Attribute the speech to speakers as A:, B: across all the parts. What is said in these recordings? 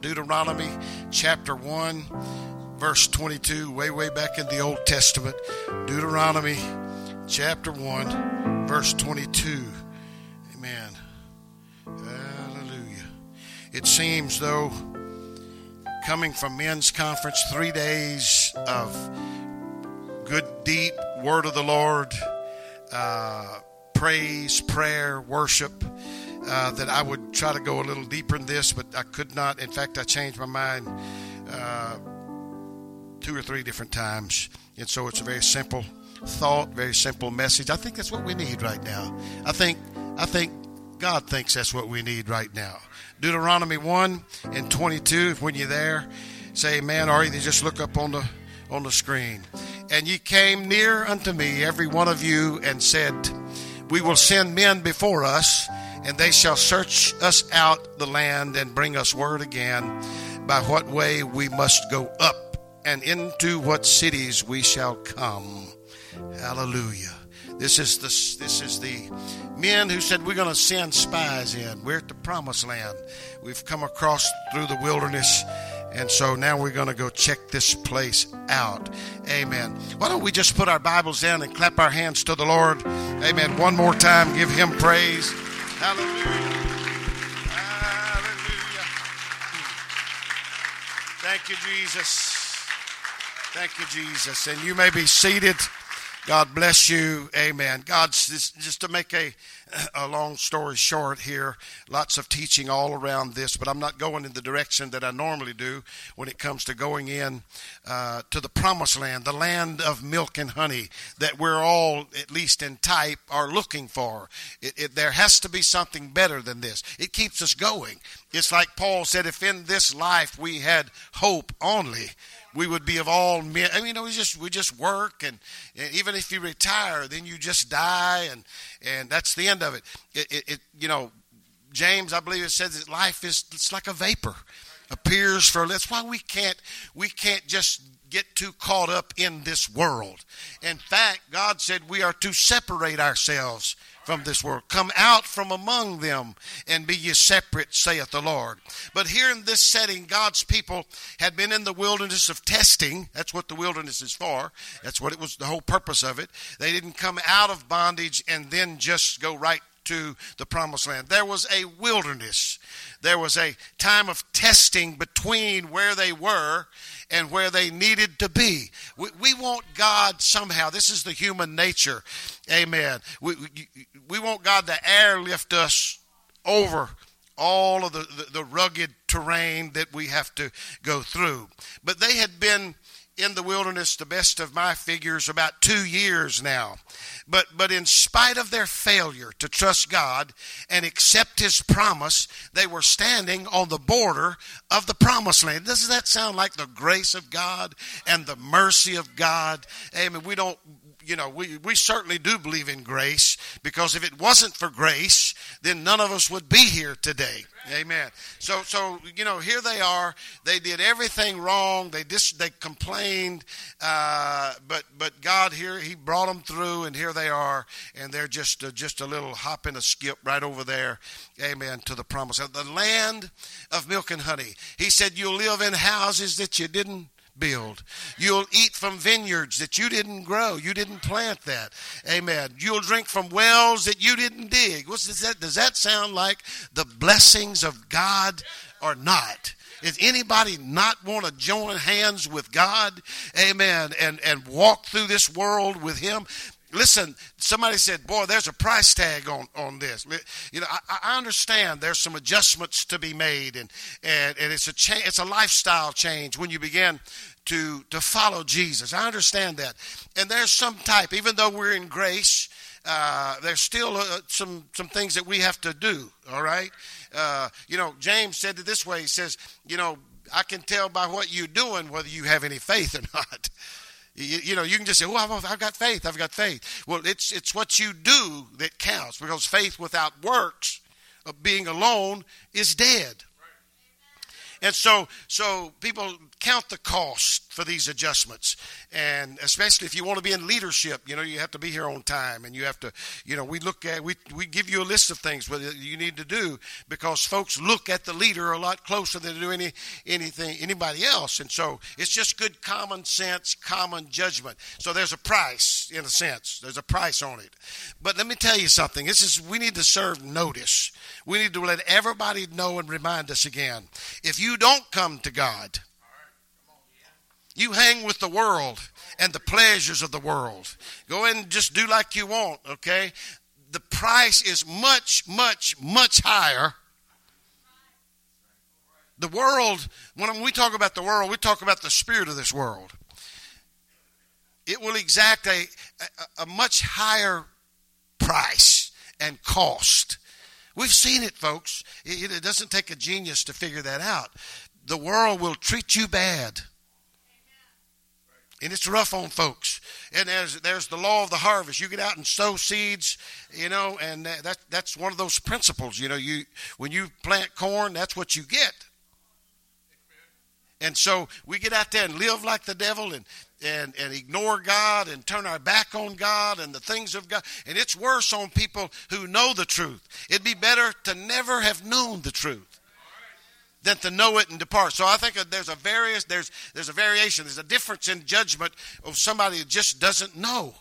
A: Deuteronomy chapter 1, verse 22, way, way back in the Old Testament. Deuteronomy chapter 1, verse 22. Amen. Hallelujah. It seems, though, coming from men's conference, three days of good, deep word of the Lord, uh, praise, prayer, worship uh, that I would try to go a little deeper in this, but I could not. In fact, I changed my mind uh, two or three different times. And so it's a very simple thought, very simple message. I think that's what we need right now. I think, I think God thinks that's what we need right now. Deuteronomy 1 and 22, when you're there, say amen, or either just look up on the on the screen. And ye came near unto me, every one of you, and said, We will send men before us and they shall search us out the land and bring us word again by what way we must go up and into what cities we shall come. Hallelujah. This is the this is the men who said we're going to send spies in. We're at the promised land. We've come across through the wilderness and so now we're going to go check this place out. Amen. Why don't we just put our Bibles down and clap our hands to the Lord? Amen. One more time, give him praise. Hallelujah. Hallelujah. Thank you, Jesus. Thank you, Jesus. And you may be seated. God bless you. Amen. God's just, just to make a, a long story short here, lots of teaching all around this, but I'm not going in the direction that I normally do when it comes to going in uh, to the promised land, the land of milk and honey that we're all, at least in type, are looking for. It, it, there has to be something better than this. It keeps us going. It's like Paul said, if in this life we had hope only, we would be of all men. I mean, you know, we just we just work, and, and, even if you retire, then you just die, and and that's the end of it. It, it, it you know, James, I believe it says that life is it's like a vapor, appears for. That's why we can't we can't just get too caught up in this world. In fact, God said we are to separate ourselves from this world. Come out from among them and be ye separate, saith the Lord. But here in this setting, God's people had been in the wilderness of testing. That's what the wilderness is for. That's what it was, the whole purpose of it. They didn't come out of bondage and then just go right to the promised land. There was a wilderness. There was a time of testing between where they were and where they needed to be. We, we want God somehow. This is the human nature. Amen. We, we, we want God to airlift us over all of the, the, the rugged terrain that we have to go through. But they had been in the wilderness, the best of my figures, about two years now. But, but in spite of their failure to trust God and accept His promise, they were standing on the border of the promised land. Doesn't that sound like the grace of God and the mercy of God? Amen. We don't you know, we, we certainly do believe in grace because if it wasn't for grace, then none of us would be here today. Amen. So, so you know, here they are. They did everything wrong. They just they complained, uh, but but God here He brought them through, and here they are, and they're just uh, just a little hop and a skip right over there. Amen. To the promise of the land of milk and honey. He said, "You'll live in houses that you didn't build. You'll eat from vineyards that you didn't grow. You didn't plant that. Amen. You'll drink from wells that you didn't dig. What's does, that? Does that sound like the blessings of God or not? Is anybody not want to join hands with God? Amen. And and walk through this world with him? Listen, somebody said, "Boy, there's a price tag on, on this." You know, I, I understand there's some adjustments to be made, and and, and it's a cha- it's a lifestyle change when you begin to to follow Jesus. I understand that, and there's some type, even though we're in grace. Uh, there's still uh, some some things that we have to do. All right, uh, you know, James said it this way. He says, you know, I can tell by what you're doing whether you have any faith or not. You, you, know, you can just say, "Oh, I've, I've got faith. I've got faith." Well, it's it's what you do that counts because faith without works, of being alone, is dead. And so, so people count the cost for these adjustments. And especially if you want to be in leadership, you know, you have to be here on time and you have to, you know, we look at, we, we give you a list of things that you need to do because folks look at the leader a lot closer than they do any, anything, anybody else. And so it's just good common sense, common judgment. So there's a price in a sense. There's a price on it. But let me tell you something. This is, we need to serve notice. We need to let everybody know and remind us again. If you don't come to God, you hang with the world and the pleasures of the world. Go and just do like you want, okay? The price is much, much, much higher. The world, when we talk about the world, we talk about the spirit of this world. It will exact a, a, a much higher price and cost. We've seen it, folks. It, it doesn't take a genius to figure that out. The world will treat you bad and it's rough on folks. And there's there's the law of the harvest. You get out and sow seeds, you know, and that that's one of those principles. You know, you when you plant corn, that's what you get. And so we get out there and live like the devil and and and ignore God and turn our back on God and the things of God. And it's worse on people who know the truth. It'd be better to never have known the truth than to know it and depart. So I think there's a various there's there's a variation. There's a difference in judgment of somebody who just doesn't know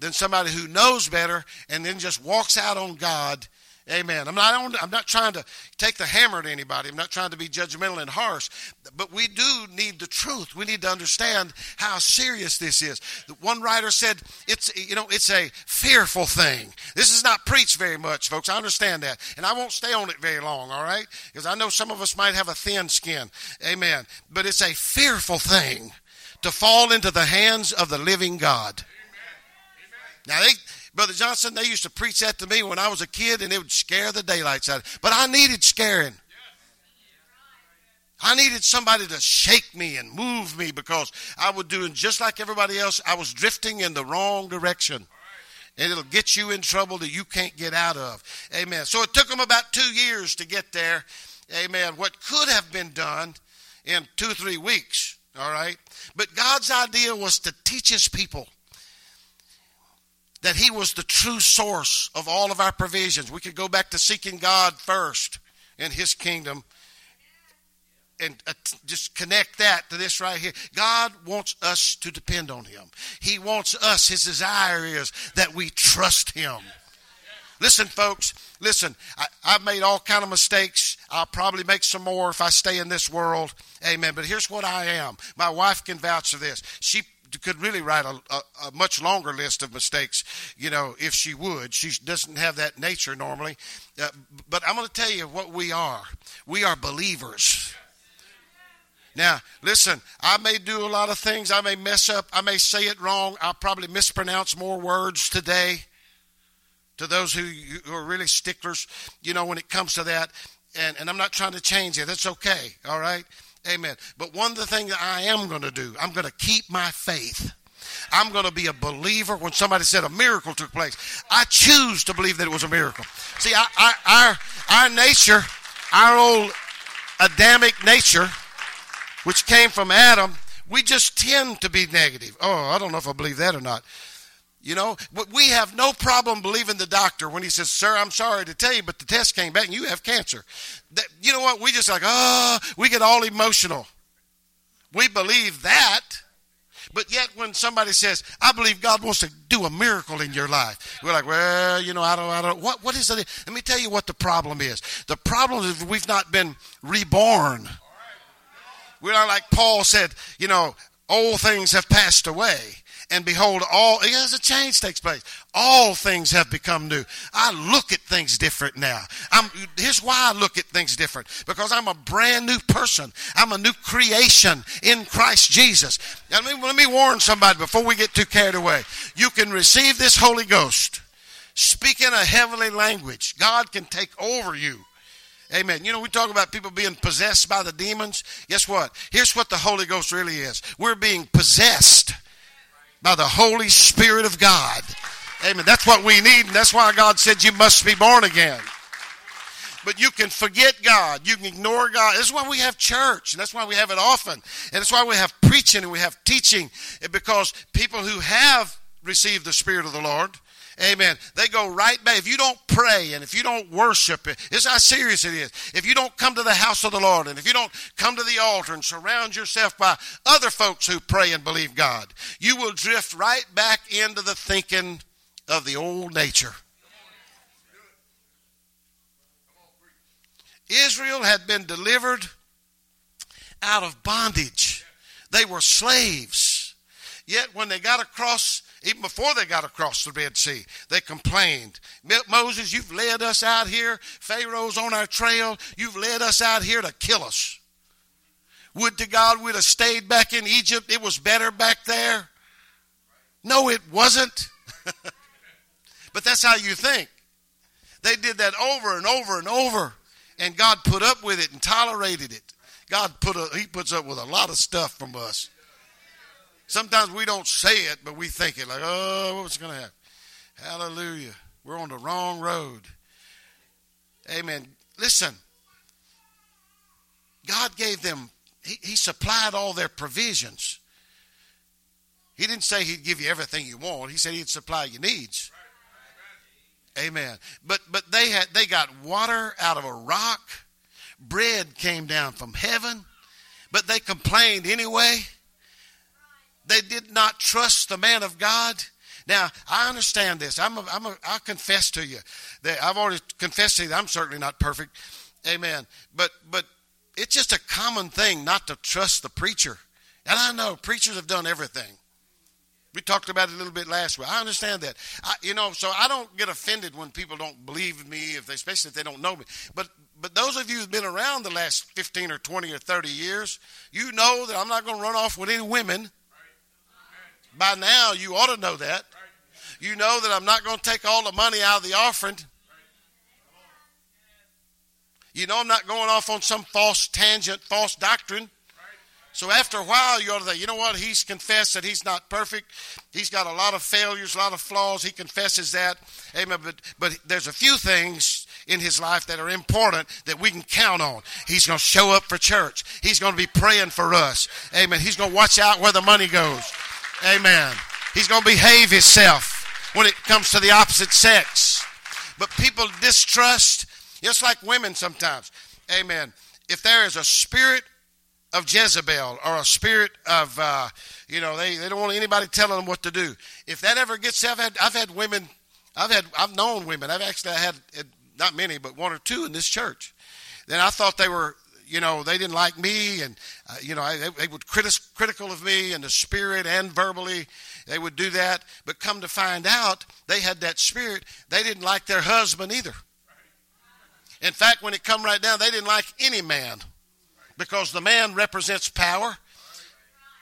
A: than somebody who knows better and then just walks out on God Amen. I'm not, I'm not trying to take the hammer to anybody. I'm not trying to be judgmental and harsh. But we do need the truth. We need to understand how serious this is. One writer said it's, you know, it's a fearful thing. This is not preached very much, folks. I understand that. And I won't stay on it very long, all right? Because I know some of us might have a thin skin. Amen. But it's a fearful thing to fall into the hands of the living God. Now, they, Brother Johnson, they used to preach that to me when I was a kid, and it would scare the daylights out of me. But I needed scaring. I needed somebody to shake me and move me because I was doing just like everybody else. I was drifting in the wrong direction. And it'll get you in trouble that you can't get out of. Amen. So it took them about two years to get there. Amen. What could have been done in two, three weeks. All right. But God's idea was to teach his people that He was the true source of all of our provisions. We could go back to seeking God first in His kingdom and uh, just connect that to this right here. God wants us to depend on Him. He wants us, His desire is that we trust Him. Listen, folks, listen, I, have made all kind of mistakes. I'll probably make some more if I stay in this world. Amen. But here's what I am. My wife can vouch for this. She could really write a, a, a, much longer list of mistakes, you know, if she would. She doesn't have that nature normally. Uh, but I'm going to tell you what we are. We are believers. Now, listen, I may do a lot of things. I may mess up. I may say it wrong. I'll probably mispronounce more words today to those who, who are really sticklers, you know, when it comes to that. And, and I'm not trying to change it. That's okay, all right? Amen. But one of the things I am going to do, I'm going to keep my faith. I'm going to be a believer when somebody said a miracle took place. I choose to believe that it was a miracle. See, I, our, our nature, our old Adamic nature, which came from Adam, we just tend to be negative. Oh, I don't know if I believe that or not. You know, we have no problem believing the doctor when he says, Sir, I'm sorry to tell you, but the test came back and you have cancer. That, you know what? We just like, oh, we get all emotional. We believe that. But yet, when somebody says, I believe God wants to do a miracle in your life, we're like, well, you know, I don't, I don't, what, what is it? Let me tell you what the problem is. The problem is we've not been reborn. We're not like Paul said, you know, old things have passed away and behold, all as a change takes place. All things have become new. I look at things different now. I'm, here's why I look at things different because I'm a brand new person. I'm a new creation in Christ Jesus. Now, let me, let me warn somebody before we get too carried away. You can receive this Holy Ghost, speak in a heavenly language. God can take over you. Amen. You know, we talk about people being possessed by the demons. Guess what? Here's what the Holy Ghost really is. We're being possessed by the Holy Spirit of God. Amen. That's what we need, and that's why God said you must be born again. but you can forget God. You can ignore God. That's why we have church, and that's why we have it often. And that's why we have preaching and we have teaching, because people who have received the Spirit of the Lord, Amen. They go right back. If you don't pray and if you don't worship, it's how serious it is. If you don't come to the house of the Lord and if you don't come to the altar and surround yourself by other folks who pray and believe God, you will drift right back into the thinking of the old nature. Israel had been delivered out of bondage. They were slaves. Yet when they got across, even before they got across the Red Sea, they complained. Moses, you've led us out here. Pharaoh's on our trail. You've led us out here to kill us. Would to God we'd have stayed back in Egypt. It was better back there. No, it wasn't. but that's how you think. They did that over and over and over and God put up with it and tolerated it. God put a, He puts up with a lot of stuff from us. Sometimes we don't say it, but we think it like, oh, what's going to happen? Hallelujah. We're on the wrong road. Amen. Listen, God gave them, He, he supplied all their provisions. He didn't say He'd give you everything you want, He said He'd supply your needs. Amen. But but they had they got water out of a rock. Bread came down from heaven, but they complained anyway. They did not trust the man of God. Now, I understand this. I'm a, I'm a, I confess to you that I've already confessed to you that I'm certainly not perfect. Amen. But but it's just a common thing not to trust the preacher. And I know preachers have done everything. We talked about it a little bit last week. I understand that. I, you know, so I don't get offended when people don't believe me, if they, especially if they don't know me. But but those of you who've been around the last 15 or 20 or 30 years, you know that I'm not going to run off with any women. By now, you ought to know that. You know that I'm not going to take all the money out of the offering. You know I'm not going off on some false tangent, false doctrine. So after a while, you ought to say, you know what? He's confessed that he's not perfect. He's got a lot of failures, a lot of flaws. He confesses that. Amen. But, but there's a few things in his life that are important that we can count on. He's going to show up for church. He's going to be praying for us. Amen. He's going to watch out where the money goes. Amen. He's going to behave himself when it comes to the opposite sex. But people distrust, just like women sometimes. Amen. If there is a spirit of Jezebel or a spirit of, uh, you know, they, they don't want anybody telling them what to do. If that ever gets, I've had, I've had women, I've had, I've known women. I've actually had not many, but one or two in this church. Then I thought they were, you know, they didn't like me, and uh, you know, I, they, they would critic, critical of me in the spirit and verbally. They would do that, but come to find out, they had that spirit. They didn't like their husband either. In fact, when it come right down, they didn't like any man because the man represents power.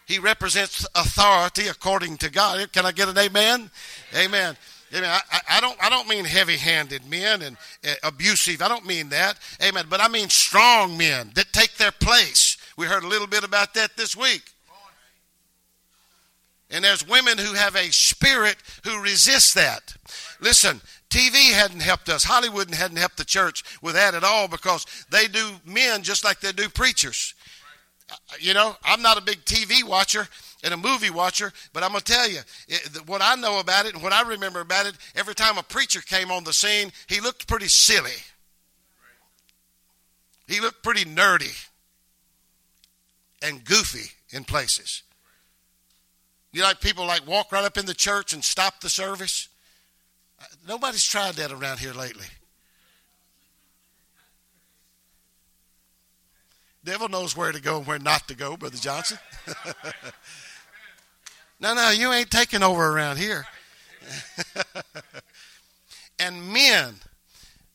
A: He represents authority according to God. Can I get an amen? Amen. Amen. I, I don't. I don't mean heavy-handed men and uh, abusive. I don't mean that. Amen. But I mean strong men that take their place. We heard a little bit about that this week. And there's women who have a spirit who resist that. Listen, TV hadn't helped us. Hollywood hadn't helped the church with that at all because they do men just like they do preachers. You know, I'm not a big TV watcher and a movie watcher, but I'm going to tell you it, what I know about it and what I remember about it. Every time a preacher came on the scene, he looked pretty silly. He looked pretty nerdy and goofy in places. You like people like walk right up in the church and stop the service? Uh, nobody's tried that around here lately. Devil knows where to go and where not to go, Brother Johnson. no, no, you ain't taking over around here. and men,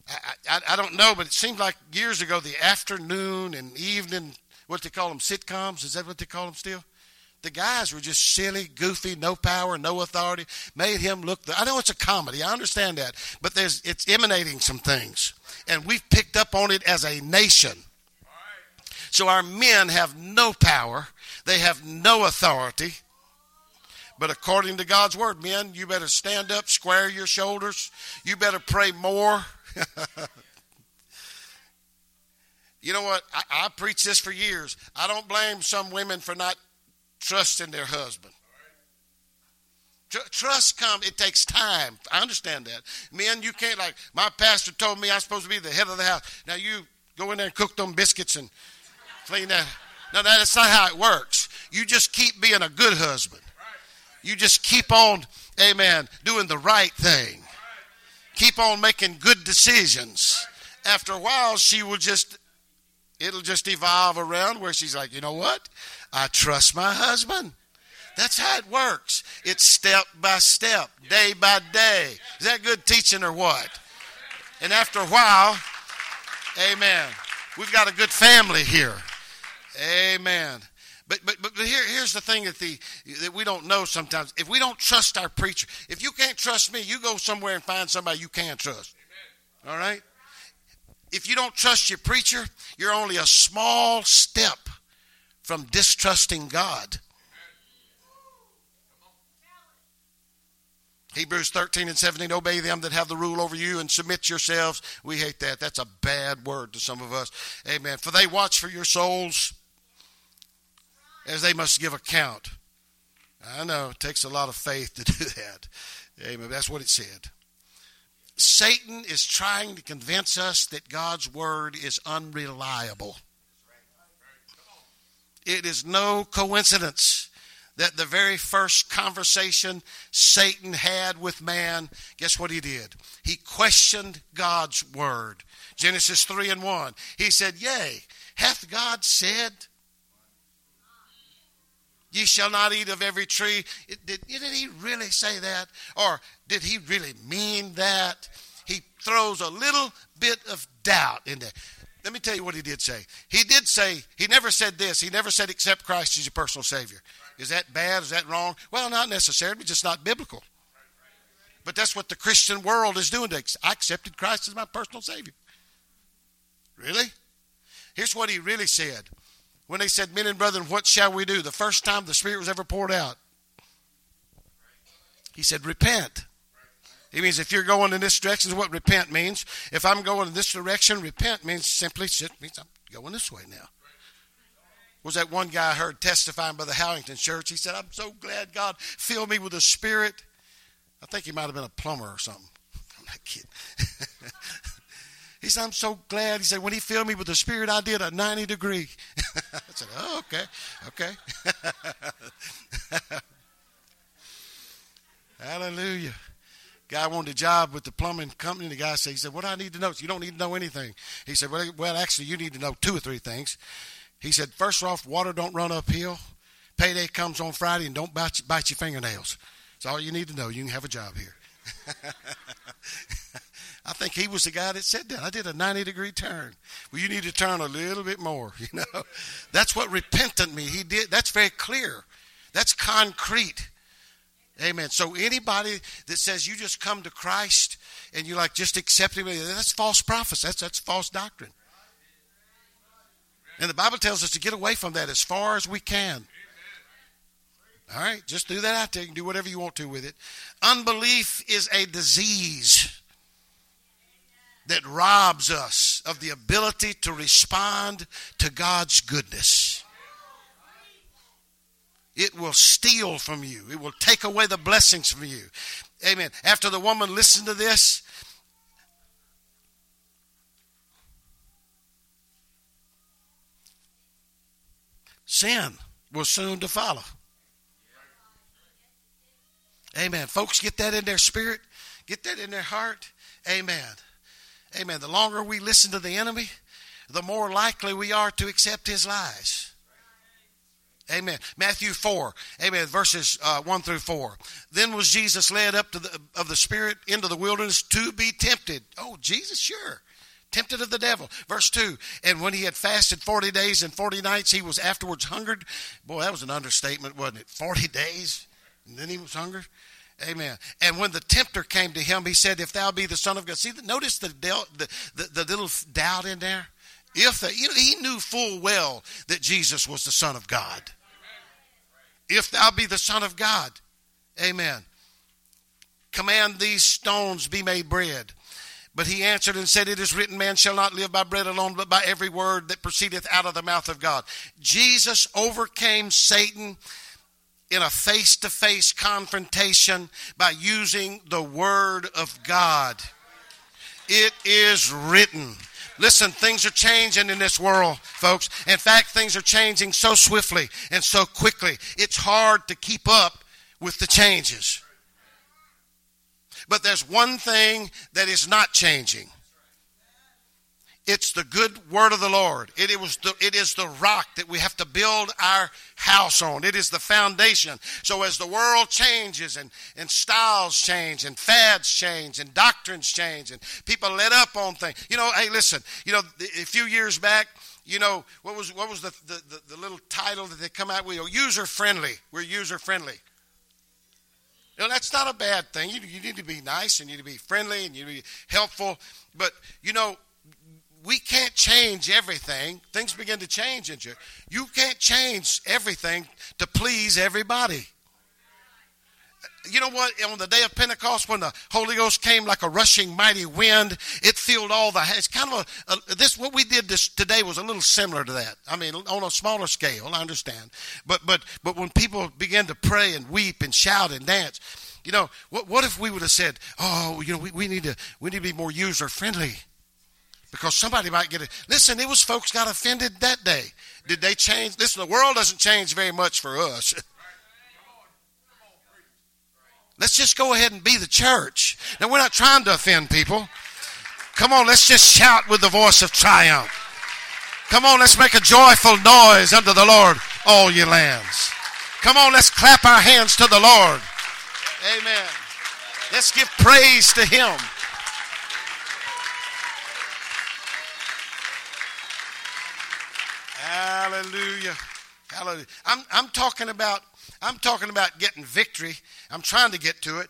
A: I, I, I, don't know, but it seemed like years ago, the afternoon and evening, what they call them, sitcoms, is that what they call them still? The guys were just silly, goofy, no power, no authority. Made him look. The, I know it's a comedy. I understand that, but there's it's emanating some things, and we've picked up on it as a nation. So our men have no power. They have no authority. But according to God's word, men, you better stand up, square your shoulders. You better pray more. You know what? I, I preach this for years. I don't blame some women for not trusting their husband. Trust come, it takes time. I understand that. Men, you can't like my pastor told me I'm supposed to be the head of the house. Now you go in there and cook them biscuits and clean that. No, that's not how it works. You just keep being a good husband. You just keep on, amen, doing the right thing. Keep on making good decisions. After a while, she will just, it'll just evolve around where she's like, you know what? I trust my husband. That's how it works. It's step by step, day by day. Is that good teaching or what? And after a while, amen. We've got a good family here. Amen. But, but, but here, here's the thing that, the, that we don't know sometimes. If we don't trust our preacher, if you can't trust me, you go somewhere and find somebody you can trust. All right? If you don't trust your preacher, you're only a small step from distrusting God. Hebrews 13 and 17, obey them that have the rule over you and submit yourselves. We hate that. That's a bad word to some of us. Amen. For they watch for your souls as they must give account. I know it takes a lot of faith to do that. Amen. That's what it said. Satan is trying to convince us that God's word is unreliable. It is no coincidence that the very first conversation Satan had with man, guess what he did? He questioned God's word. Genesis 3 and 1. He said, Yea, hath God said, Ye shall not eat of every tree. Did, did he really say that? Or did he really mean that? He throws a little bit of doubt in there. Let me tell you what he did say. He did say, he never said this. He never said, accept Christ as your personal Savior. Is that bad? Is that wrong? Well, not necessarily, just not biblical. But that's what the Christian world is doing. I accepted Christ as my personal Savior. Really? Here's what he really said. When they said, Men and brethren, what shall we do? The first time the Spirit was ever poured out, he said, Repent. He means if you're going in this direction, is what repent means. If I'm going in this direction, repent means simply just means I'm going this way now was that one guy I heard testifying by the Howington Church. He said, I'm so glad God filled me with the Spirit. I think he might have been a plumber or something. I'm not kidding. he said, I'm so glad. He said, when he filled me with the Spirit, I did a 90 degree. I said, oh, okay, okay. Hallelujah. Guy wanted a job with the plumbing company. The guy said, he said, what do I need to know? You don't need to know anything. He said, well, well, actually, you need to know two or three things. He said, first off, water don't run uphill. Payday comes on Friday and don't bite, bite your fingernails. That's all you need to know. You can have a job here. I think he was the guy that said that. I did a 90 degree turn. Well, you need to turn a little bit more, you know. That's what repentant me. He did. That's very clear. That's concrete. Amen. So anybody that says you just come to Christ and you like just accept him, that's false prophecy. That's that's false doctrine. And the Bible tells us to get away from that as far as we can. All right, just do that out there. You can do whatever you want to with it. Unbelief is a disease that robs us of the ability to respond to God's goodness. It will steal from you, it will take away the blessings from you. Amen. After the woman listened to this, sin was soon to follow. Amen. Folks, get that in their spirit, get that in their heart. Amen. Amen. The longer we listen to the enemy, the more likely we are to accept his lies. Amen. Matthew 4, amen, verses uh, 1 through 4. Then was Jesus led up to the, of the Spirit into the wilderness to be tempted. Oh, Jesus, sure tempted of the devil. Verse 2 And when he had fasted 40 days and 40 nights, he was afterwards hungered. Boy, that was an understatement, wasn't it? 40 days, and then he was hungry. Amen. And when the tempter came to him, he said, If thou be the Son of God. See, notice the, the, the, the little doubt in there? If the, you know, he knew full well that Jesus was the Son of God. If thou be the Son of God. Amen. Command these stones be made bread. But he answered and said, It is written, Man shall not live by bread alone, but by every word that proceedeth out of the mouth of God. Jesus overcame Satan in a face to face confrontation by using the Word of God. It is written. Listen, things are changing in this world, folks. In fact, things are changing so swiftly and so quickly. It's hard to keep up with the changes. But there's one thing that is not changing. It's the good word of the Lord. It, it, was the, it is the rock that we have to build our house on. It is the foundation. So as the world changes and, and styles change and fads change and doctrines change and people let up on things. You know, hey, listen, you know, a few years back, you know, what was, what was the, the, the, the little title that they come out with? User friendly. We're user friendly. You know, that's not a bad thing. You, you need to be nice and you need to be friendly and you need to be helpful. But, you know, we can't change everything. Things begin to change in you. You can't change everything to please everybody. You know what? On the day of Pentecost, when the Holy Ghost came like a rushing mighty wind, it filled all the. It's kind of a, a this. What we did this today was a little similar to that. I mean, on a smaller scale. I understand, but but but when people began to pray and weep and shout and dance, you know, what what if we would have said, "Oh, you know, we, we need to we need to be more user friendly." Because somebody might get it. Listen, it was folks got offended that day. Did they change? Listen, the world doesn't change very much for us. Let's just go ahead and be the church. Now, we're not trying to offend people. Come on, let's just shout with the voice of triumph. Come on, let's make a joyful noise unto the Lord, all ye lands. Come on, let's clap our hands to the Lord. Amen. Let's give praise to Him. Hallelujah. Hallelujah. I'm, I'm talking about I'm talking about getting victory. I'm trying to get to it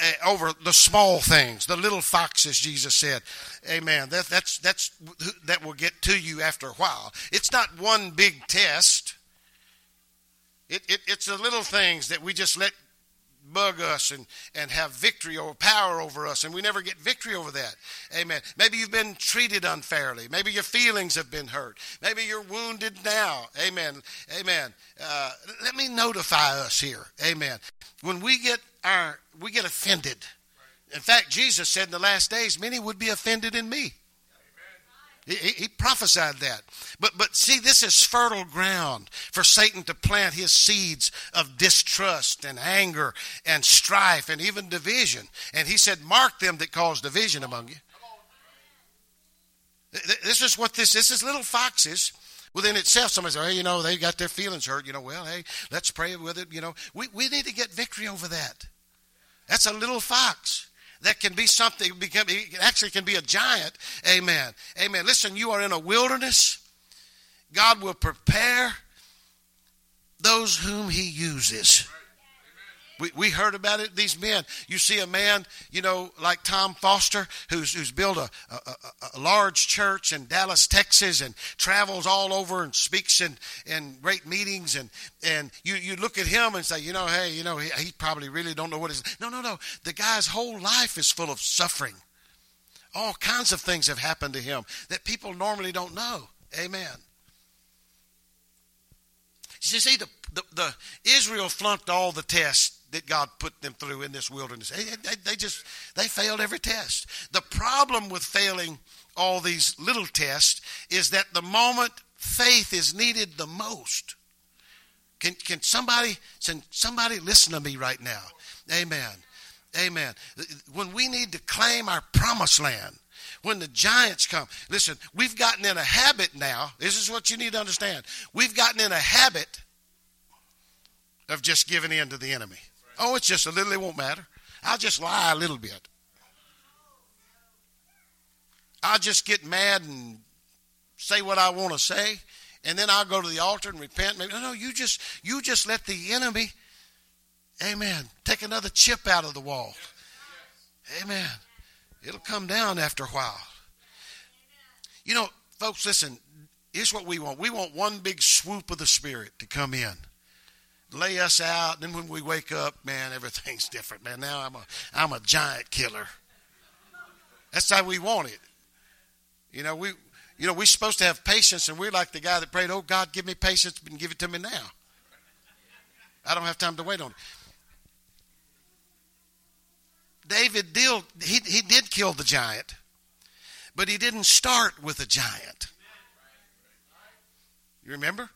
A: uh, over the small things, the little foxes. Jesus said, "Amen." That, that's that's that will get to you after a while. It's not one big test. It, it, it's the little things that we just let bug us and, and have victory or power over us, and we never get victory over that. Amen. Maybe you've been treated unfairly. Maybe your feelings have been hurt. Maybe you're wounded now. Amen. Amen. Uh, let me notify us here. Amen. When we get our we get offended. In fact, Jesus said in the last days, many would be offended in me. He, he, prophesied that. But, but see, this is fertile ground for Satan to plant his seeds of distrust and anger and strife and even division. And he said, Mark them that cause division among you. This is what this, this is little foxes within itself. Somebody says, hey, you know, they got their feelings hurt. You know, well, hey, let's pray with it. You know, we, we need to get victory over that. That's a little fox that can be something, become, it actually can be a giant. Amen. Amen. Listen, you are in a wilderness. God will prepare those whom He uses. We, we heard about it, these men. You see a man, you know, like Tom Foster, who's, who's built a, a, a large church in Dallas, Texas, and travels all over and speaks in, in great meetings. And, and you, you look at him and say, you know, hey, you know, he, he probably really don't know what is. No, no, no. The guy's whole life is full of suffering. All kinds of things have happened to him that people normally don't know. Amen. You see, the, the, the Israel flunked all the tests that God put them through in this wilderness. They, they, they, just they failed every test. The problem with failing all these little tests is that the moment faith is needed the most. Can, can somebody can somebody listen to me right now? Amen. Amen. When we need to claim our promised land, when the giants come. Listen, we've gotten in a habit now. This is what you need to understand. We've gotten in a habit of just giving in to the enemy. Oh, it's just a little, it won't matter. I'll just lie a little bit. I'll just get mad and say what I want to say, and then I'll go to the altar and repent. Maybe, no, no, you just you just let the enemy, amen, take another chip out of the wall. Amen. It'll come down after a while. You know, folks, listen, here's what we want. We want one big swoop of the Spirit to come in lay us out. Then when we wake up, man, everything's different, man. Now I'm a I'm a giant killer. That's how we want it. You know, we you know, we're supposed to have patience, and we're like the guy that prayed, Oh God, give me patience and give it to me now. I don't have time to wait on it. David deal he, he did kill the giant, but he didn't start with a giant. You remember?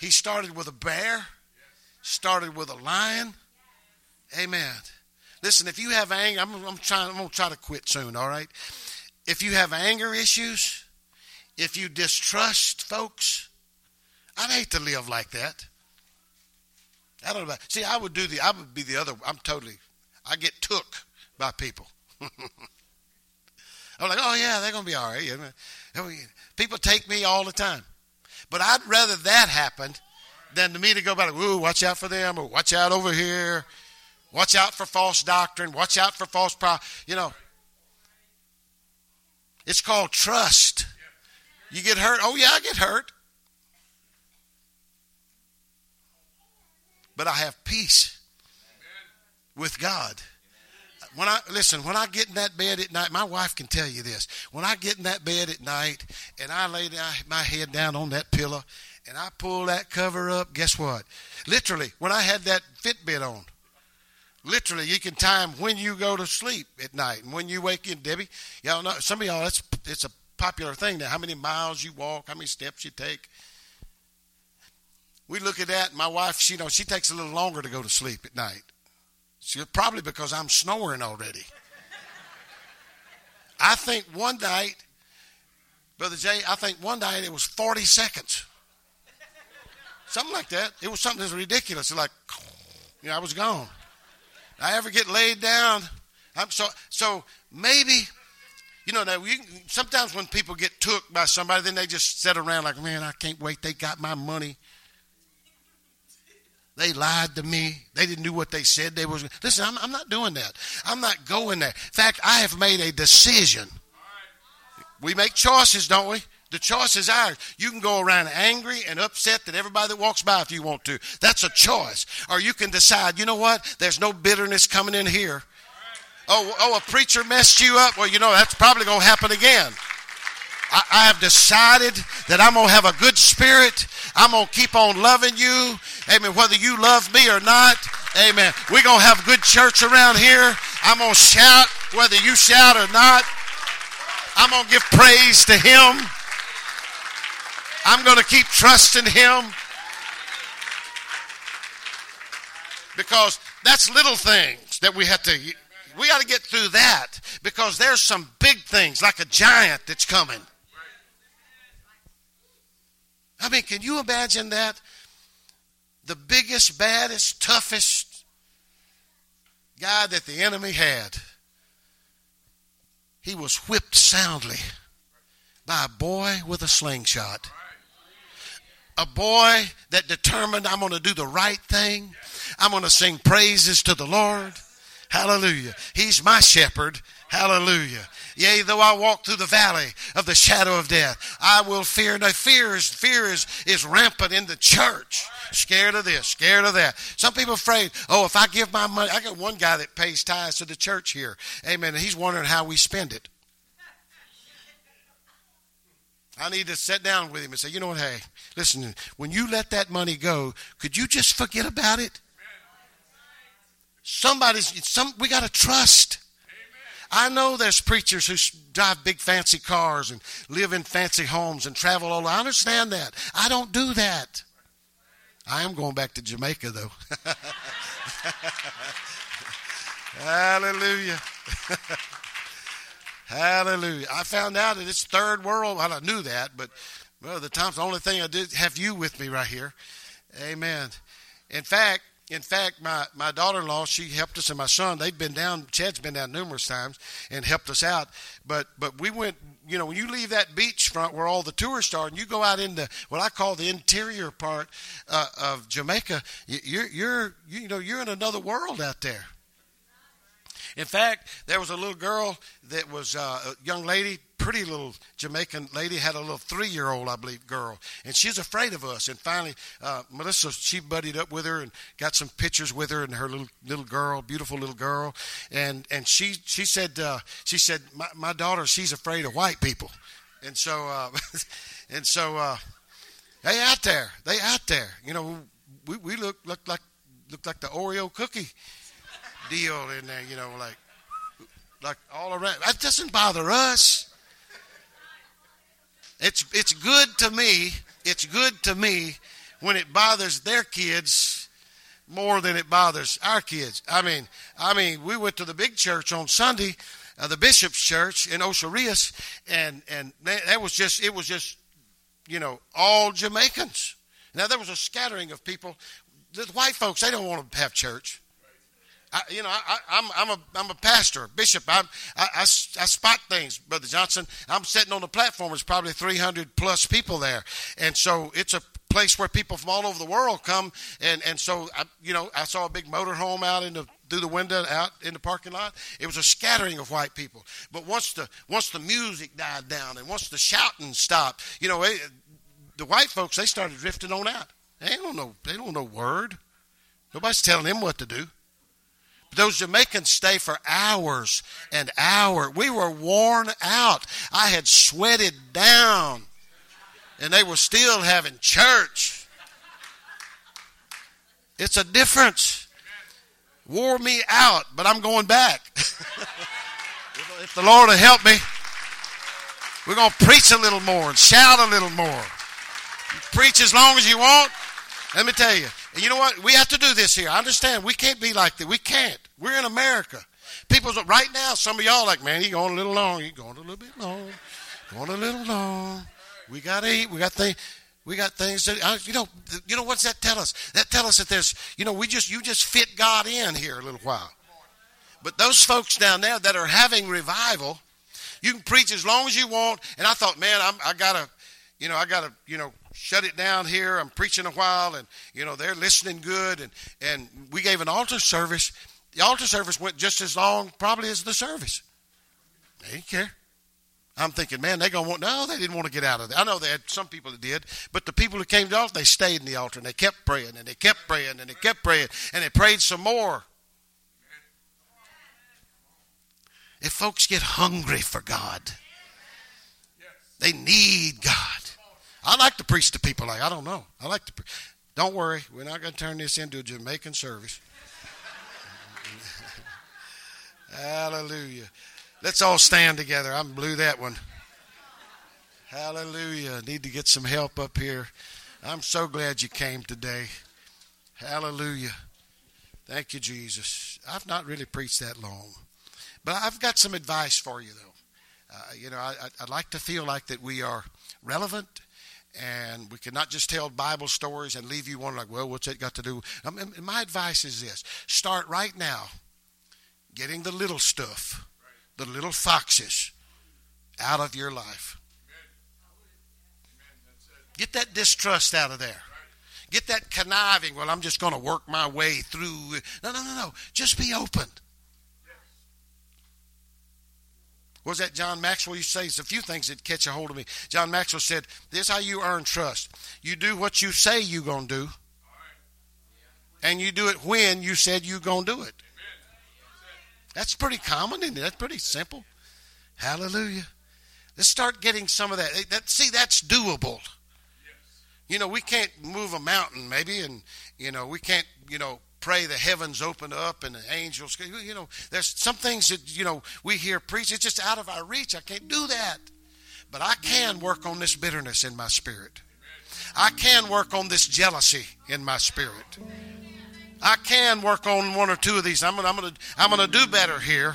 A: He started with a bear, started with a lion. Amen. Listen, if you have anger, I'm, I'm trying. I'm gonna try to quit soon. All right. If you have anger issues, if you distrust folks, I'd hate to live like that. I don't know. About, See, I would do the. I would be the other. I'm totally. I get took by people. I'm like, oh yeah, they're gonna be all right. People take me all the time, but I'd rather that happen than to me to go back. Ooh, watch out for them, or watch out over here. Watch out for false doctrine. Watch out for false pro. You know, it's called trust. You get hurt. Oh yeah, I get hurt. But I have peace with God when I listen, when I get in that bed at night, my wife can tell you this. When I get in that bed at night and I lay my head down on that pillow and I pull that cover up, guess what? Literally, when I had that Fitbit on, literally, you can time when you go to sleep at night and when you wake in. Debbie, y'all know some of y'all. That's it's a popular thing now. How many miles you walk, how many steps you take. We look at that. My wife, she you know, she takes a little longer to go to sleep at night. See, probably because I'm snoring already. I think one night, Brother Jay, I think one night it was 40 seconds. Something like that. It was something that's ridiculous. It's like, you know, I was gone. I ever get laid down. I'm so so maybe, you know, now sometimes when people get took by somebody, then they just sit around like, man, I can't wait. They got my money. They lied to me. They didn't do what they said they was. Listen, I'm, I'm not doing that. I'm not going there. In fact, I have made a decision. We make choices, don't we? The choice is ours. You can go around angry and upset that everybody that walks by if you want to. That's a choice. Or you can decide, you know what? There's no bitterness coming in here. Oh, oh, a preacher messed you up. Well, you know, that's probably going to happen again. I, I have decided that I'm going to have a good spirit. I'm going to keep on loving you. Amen. Whether you love me or not. Amen. We're going to have good church around here. I'm going to shout whether you shout or not. I'm going to give praise to Him. I'm going to keep trusting Him. Because that's little things that we have to, we got to get through that because there's some big things like a giant that's coming. I mean, can you imagine that? The biggest, baddest, toughest guy that the enemy had. He was whipped soundly by a boy with a slingshot. A boy that determined, I'm going to do the right thing. I'm going to sing praises to the Lord. Hallelujah. He's my shepherd. Hallelujah. Yea, though I walk through the valley of the shadow of death, I will fear no fear is fear is, is rampant in the church. Scared of this, scared of that. Some people afraid, oh, if I give my money, I got one guy that pays tithes to the church here. Amen. He's wondering how we spend it. I need to sit down with him and say, you know what, hey, listen, when you let that money go, could you just forget about it? Somebody's some we gotta trust. I know there's preachers who drive big fancy cars and live in fancy homes and travel all. I understand that. I don't do that. I am going back to Jamaica though. Hallelujah. Hallelujah. I found out that it's third world. Well, I knew that, but the time's the only thing I did have you with me right here. Amen. In fact, in fact, my, my daughter in law, she helped us and my son, they've been down, Chad's been down numerous times and helped us out. But but we went, you know, when you leave that beach front where all the tourists are and you go out into what I call the interior part uh, of Jamaica, you're, you're, you know, you're in another world out there. In fact, there was a little girl that was uh, a young lady, pretty little Jamaican lady, had a little three year old, I believe, girl. And she was afraid of us. And finally, uh, Melissa, she buddied up with her and got some pictures with her and her little little girl, beautiful little girl. And and she she said uh, she said my, my daughter she's afraid of white people. And so uh, and so uh, they out there, they out there. You know, we we look look like look like the Oreo cookie deal in there. You know, like like all around. That doesn't bother us. It's it's good to me. It's good to me when it bothers their kids more than it bothers our kids. I mean, I mean, we went to the big church on Sunday, uh, the bishop's church in Ocho Rios, and and that was just it was just you know all Jamaicans. Now there was a scattering of people. The white folks they don't want to have church. I, you know, I, am I'm, I'm a I'm a pastor, bishop. I'm, I, I, I spot things, Brother Johnson. I'm sitting on the platform. There's probably 300 plus people there, and so it's a place where people from all over the world come. And and so I, you know, I saw a big motorhome out in the through the window out in the parking lot. It was a scattering of white people. But once the once the music died down and once the shouting stopped, you know, it, the white folks they started drifting on out. They don't know. They don't know word. Nobody's telling them what to do. Those Jamaicans stay for hours and hours. We were worn out. I had sweated down, and they were still having church. It's a difference. Wore me out, but I'm going back. if the Lord will help me, we're going to preach a little more and shout a little more. Preach as long as you want. Let me tell you, you know what? We have to do this here. I understand. We can't be like that. We can't. We're in America. People, right now, some of y'all like, man, he going a little long. He going a little bit long. Going a little long. We got to eat. We got things. We got things that uh, you know. You know what's that tell us? That tell us that there's you know we just you just fit God in here a little while. But those folks down there that are having revival, you can preach as long as you want. And I thought, man, I'm, I gotta, you know, I gotta, you know, shut it down here. I'm preaching a while, and you know they're listening good, and and we gave an altar service. The altar service went just as long, probably as the service. They didn't care. I'm thinking, man, they're gonna want. No, they didn't want to get out of there. I know they had some people that did, but the people who came to the altar, they stayed in the altar and they kept praying and they kept praying and they kept praying and they prayed some more. If folks get hungry for God, they need God. I like to preach to people like I don't know. I like to. Pre- don't worry, we're not going to turn this into a Jamaican service. Hallelujah. Let's all stand together. I blew that one. Hallelujah. Need to get some help up here. I'm so glad you came today. Hallelujah. Thank you, Jesus. I've not really preached that long, but I've got some advice for you, though. Uh, you know, I, would like to feel like that we are relevant and we cannot just tell Bible stories and leave you wondering, like, well, what's that got to do? Um, and my advice is this start right now getting the little stuff, the little foxes out of your life. Get that distrust out of there. Get that conniving, well, I'm just going to work my way through. No, no, no, no. Just be open. Was that John Maxwell to say? It's a few things that catch a hold of me. John Maxwell said, This is how you earn trust. You do what you say you're going to do, and you do it when you said you're going to do it. That's pretty common, isn't it? That's pretty simple. Hallelujah. Let's start getting some of that. that see, that's doable. You know, we can't move a mountain, maybe, and, you know, we can't, you know, pray the heavens open up and the angels. You know, there's some things that, you know, we hear preach. It's just out of our reach. I can't do that. But I can work on this bitterness in my spirit. I can work on this jealousy in my spirit. I can work on one or two of these. I'm going I'm gonna, I'm gonna do better here.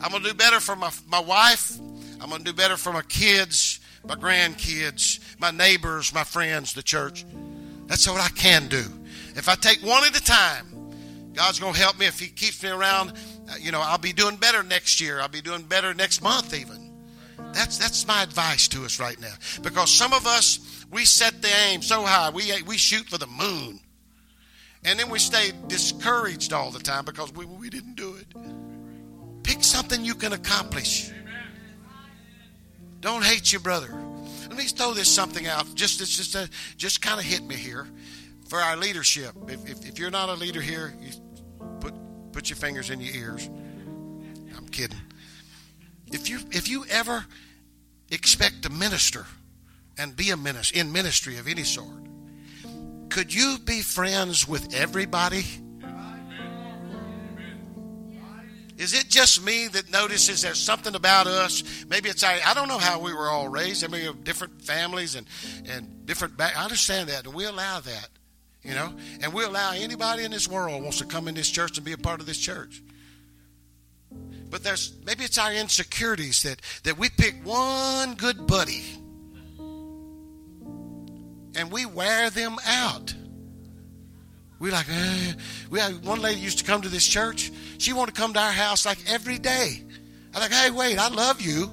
A: I'm to do better for my, my wife. I'm to do better for my kids, my grandkids, my neighbors, my friends, the church. That's what I can do. If I take one at a time, God's to help me if He keeps me around. Uh, you know, I'll be doing better next year. I'll be doing better next month, even. That's that's my advice to us right now. Because some of us we set the aim so high, we we shoot for the moon, and then we stay discouraged all the time because we we didn't do it. Pick something you can accomplish. Don't hate your brother. Let me throw this something out. Just it's just a, just kind of hit me here for our leadership. If, if, if you're not a leader here, you put put your fingers in your ears. I'm kidding. If you if you ever expect to minister and be a minister in ministry of any sort, could you be friends with everybody? Is it just me that notices there's something about us? Maybe it's I, I don't know how we were all raised. I mean, different families and, and different back. I understand that, and we allow that, you know. And we allow anybody in this world wants to come in this church and be a part of this church. But there's maybe it's our insecurities that that we pick one good buddy and we wear them out. We like, eh. we had one lady used to come to this church. She wanted to come to our house like every day. I like, hey, wait, I love you.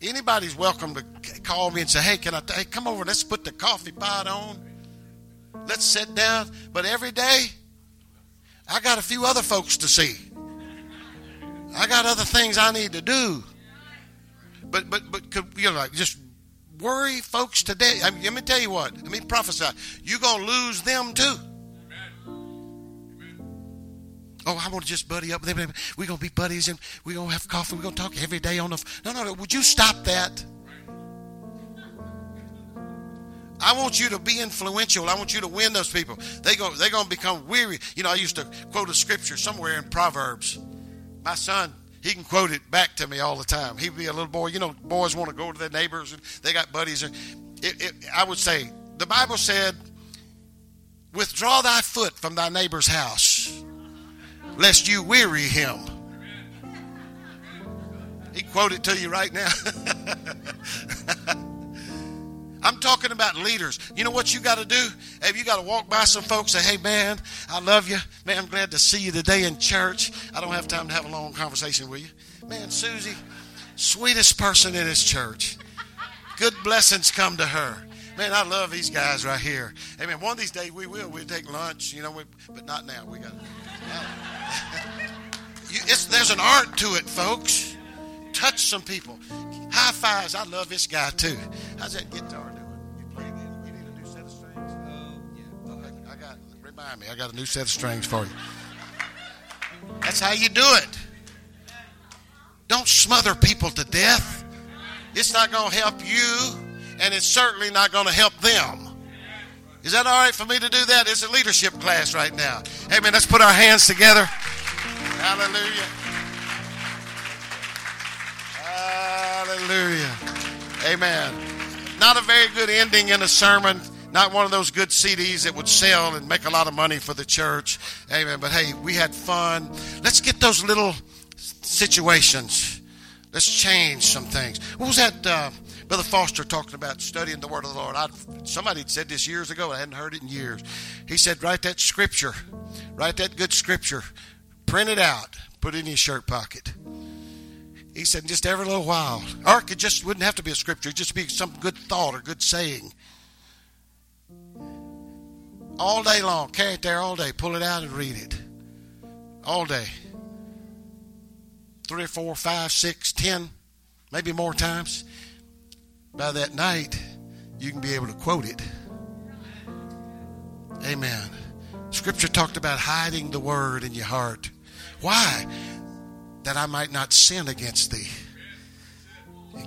A: Anybody's welcome to call me and say, hey, can I? Hey, come over. Let's put the coffee pot on. Let's sit down. But every day, I got a few other folks to see. I got other things I need to do. But but but you know, like just worry folks today. I mean, let me tell you what. Let me prophesy. You're going to lose them too. Oh, I want to just buddy up with them. We're going to be buddies and we're going to have coffee. We're going to talk every day on the. No, no, no. Would you stop that? I want you to be influential. I want you to win those people. They go, they're going to become weary. You know, I used to quote a scripture somewhere in Proverbs. My son he can quote it back to me all the time. He'd be a little boy. You know, boys want to go to their neighbors and they got buddies. It, it, I would say, the Bible said, withdraw thy foot from thy neighbor's house, lest you weary him. He quoted to you right now. I'm talking about leaders. You know what you got to do? Have you got to walk by some folks and say, "Hey, man, I love you. Man, I'm glad to see you today in church. I don't have time to have a long conversation with you, man. Susie, sweetest person in this church. Good blessings come to her. Man, I love these guys right here. Hey, man, one of these days we will. We'll take lunch, you know, we, but not now. We got. there's an art to it, folks. Touch some people. High fives. I love this guy too. How's that guitar? Me, I got a new set of strings for you. That's how you do it. Don't smother people to death. It's not going to help you, and it's certainly not going to help them. Is that all right for me to do that? It's a leadership class right now. Man, let's put our hands together. Hallelujah. Hallelujah. Amen. Not a very good ending in a sermon. Not one of those good CDs that would sell and make a lot of money for the church. Amen. But hey, we had fun. Let's get those little situations. Let's change some things. What was that? Uh, Brother Foster talking about studying the Word of the Lord. I, somebody had said this years ago. I hadn't heard it in years. He said, write that scripture, write that good scripture, print it out, put it in your shirt pocket. He said, just every little while. Or it just wouldn't have to be a scripture, it just be some good thought or good saying all day long. Carry it there all day. Pull it out and read it. All day. Three or four, five, six, ten, maybe more times. By that night, you can be able to quote it. Amen. Scripture talked about hiding the word in your heart. Why? That I might not sin against thee.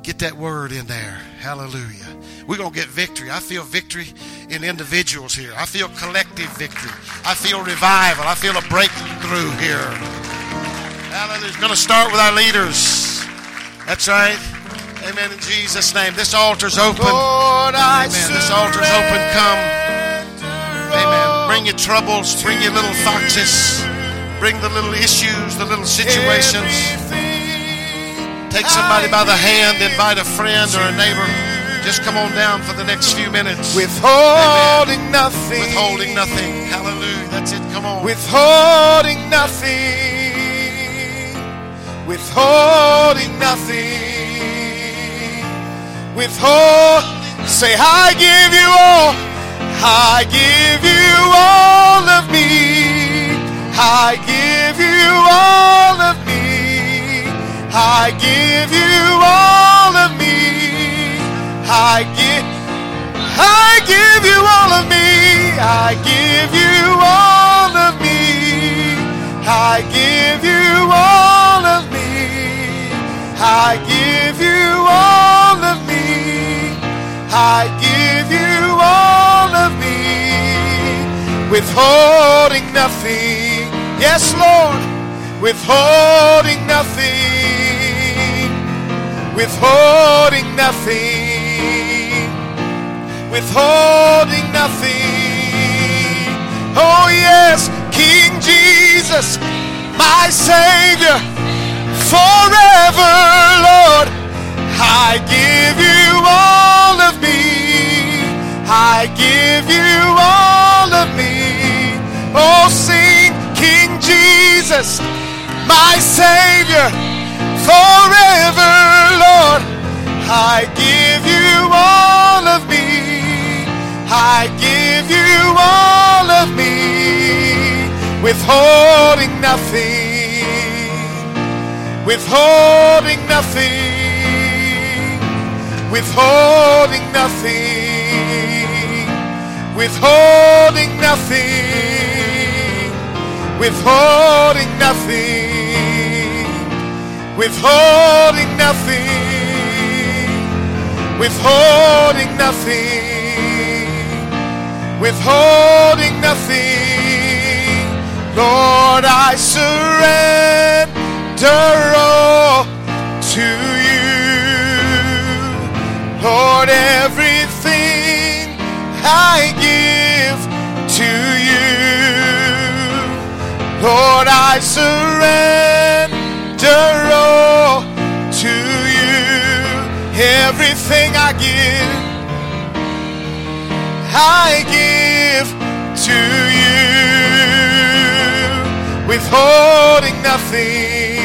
A: Get that word in there. Hallelujah. We're going to get victory. I feel victory in individuals here. I feel collective victory. I feel revival. I feel a breakthrough here. Hallelujah. It's going to start with our leaders. That's right. Amen. In Jesus' name. This altar's open. Lord, Amen. This altar's open. Come. Amen. Bring your troubles. Bring your little foxes. Bring the little issues, the little situations. Take somebody by the hand, invite a friend or a neighbor. Just come on down for the next few minutes.
B: Withholding Amen. nothing.
A: Withholding nothing. Hallelujah. That's it. Come on.
B: Withholding nothing. Withholding nothing. Withhold. Say, I give you all. I give you all of me. I give you all of me. I give you all of me. I give I give you all of me. I give you all of me. I give you all of me. I give you all of me. I give you all of me. Withholding nothing. Yes, Lord. Withholding nothing. Withholding nothing withholding nothing. Oh, yes, King Jesus, my Savior, forever, Lord. I give you all of me. I give you all of me. Oh, sing, King Jesus, my Savior, forever, Lord. I give you all of me. I give you all of me, withholding nothing, withholding nothing, withholding nothing, withholding nothing, withholding nothing, withholding nothing, withholding nothing withholding nothing. Lord, I surrender all to you. Lord, everything I give to you. Lord, I surrender Everything I give. I give to you, withholding nothing,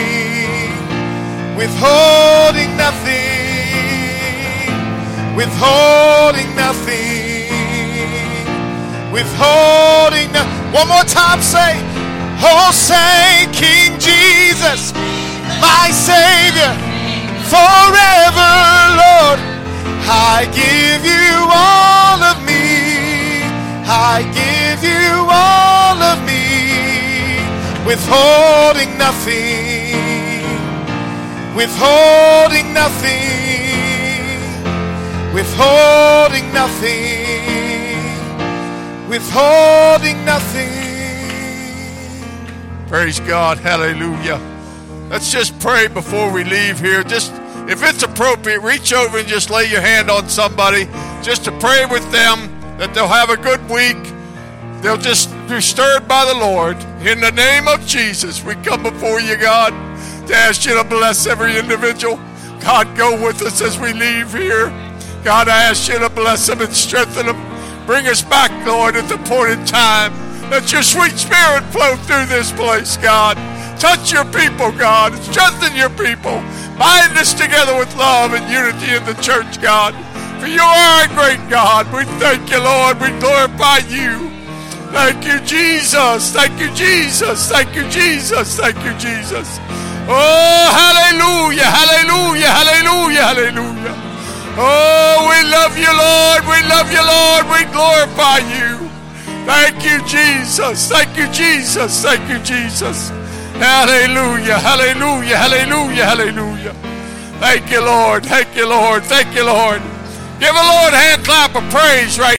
B: withholding nothing, withholding nothing, withholding One more time, say, Oh, say, King Jesus, my Savior, forever, Lord, I give you all of me. I give you all of me, withholding nothing, withholding nothing, withholding nothing, withholding nothing.
C: Praise God. Hallelujah. Let's just pray before we leave here. Just if it's appropriate, reach over and just lay your hand on somebody just to pray with them that they'll have a good week. They'll just be stirred by the Lord. In the name of Jesus, we come before you, God, to ask you to bless every individual. God, go with us as we leave here. God, I ask you to bless them and strengthen them. Bring us back, Lord, at the appointed time. Let your sweet spirit flow through this place, God. Touch your people, God. Strengthen your people. Bind us together with love and unity in the church, God. For you are a great God. We thank you, Lord. We glorify you. Thank you, Jesus. Thank you, Jesus. Thank you, Jesus. Thank you, Jesus. Oh, hallelujah, hallelujah, hallelujah, hallelujah. Oh, we love you, Lord. We love you, Lord. We glorify you. Thank you, Jesus. Thank you, Jesus. Thank you, Jesus. Hallelujah, hallelujah, hallelujah, hallelujah. Thank you, Lord. Thank you, Lord. Thank you, Lord. Give a Lord a hand clap of praise right